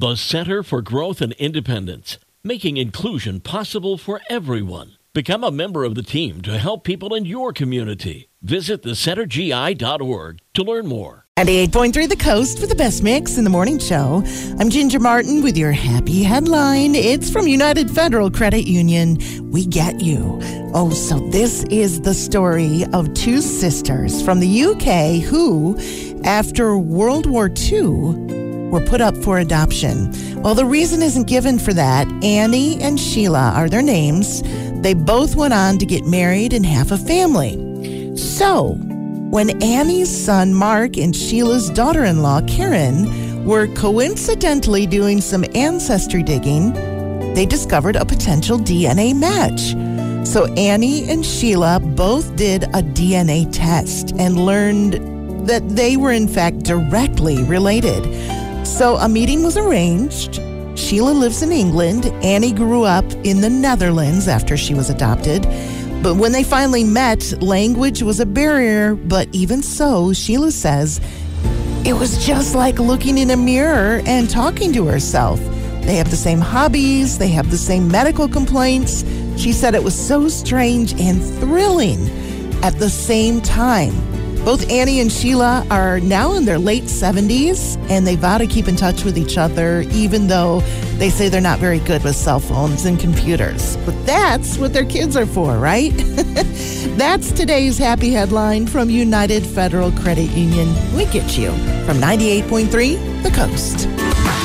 The Center for Growth and Independence, making inclusion possible for everyone. Become a member of the team to help people in your community. Visit thecentergi.org to learn more. 98.3 The Coast for the best mix in the morning show. I'm Ginger Martin with your happy headline. It's from United Federal Credit Union. We get you. Oh, so this is the story of two sisters from the UK who, after World War II, were put up for adoption. Well, the reason isn't given for that. Annie and Sheila are their names. They both went on to get married and have a family. So, when Annie's son Mark and Sheila's daughter in law Karen were coincidentally doing some ancestry digging, they discovered a potential DNA match. So Annie and Sheila both did a DNA test and learned that they were in fact directly related. So a meeting was arranged. Sheila lives in England. Annie grew up in the Netherlands after she was adopted. But when they finally met, language was a barrier. But even so, Sheila says, it was just like looking in a mirror and talking to herself. They have the same hobbies, they have the same medical complaints. She said it was so strange and thrilling at the same time. Both Annie and Sheila are now in their late 70s and they vow to keep in touch with each other, even though they say they're not very good with cell phones and computers. But that's what their kids are for, right? that's today's happy headline from United Federal Credit Union. We get you from 98.3 The Coast.